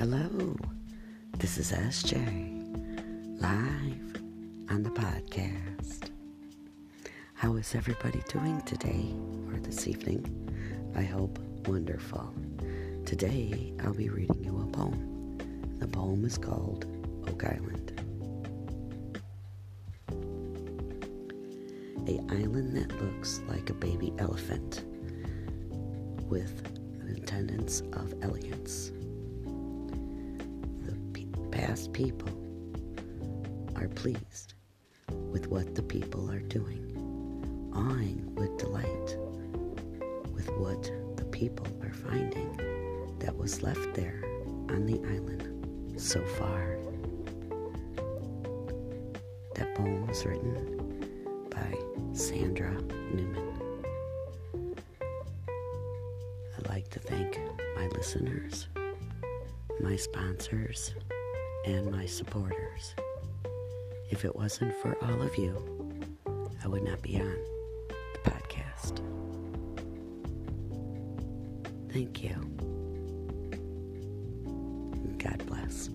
Hello, this is SJ, live on the podcast. How is everybody doing today or this evening? I hope wonderful. Today I'll be reading you a poem. The poem is called Oak Island. A island that looks like a baby elephant with an attendance of elegance past people are pleased with what the people are doing, awing with delight with what the people are finding that was left there on the island so far. That poem was written by Sandra Neumann. I'd like to thank my listeners, my sponsors, and my supporters. If it wasn't for all of you, I would not be on the podcast. Thank you. God bless.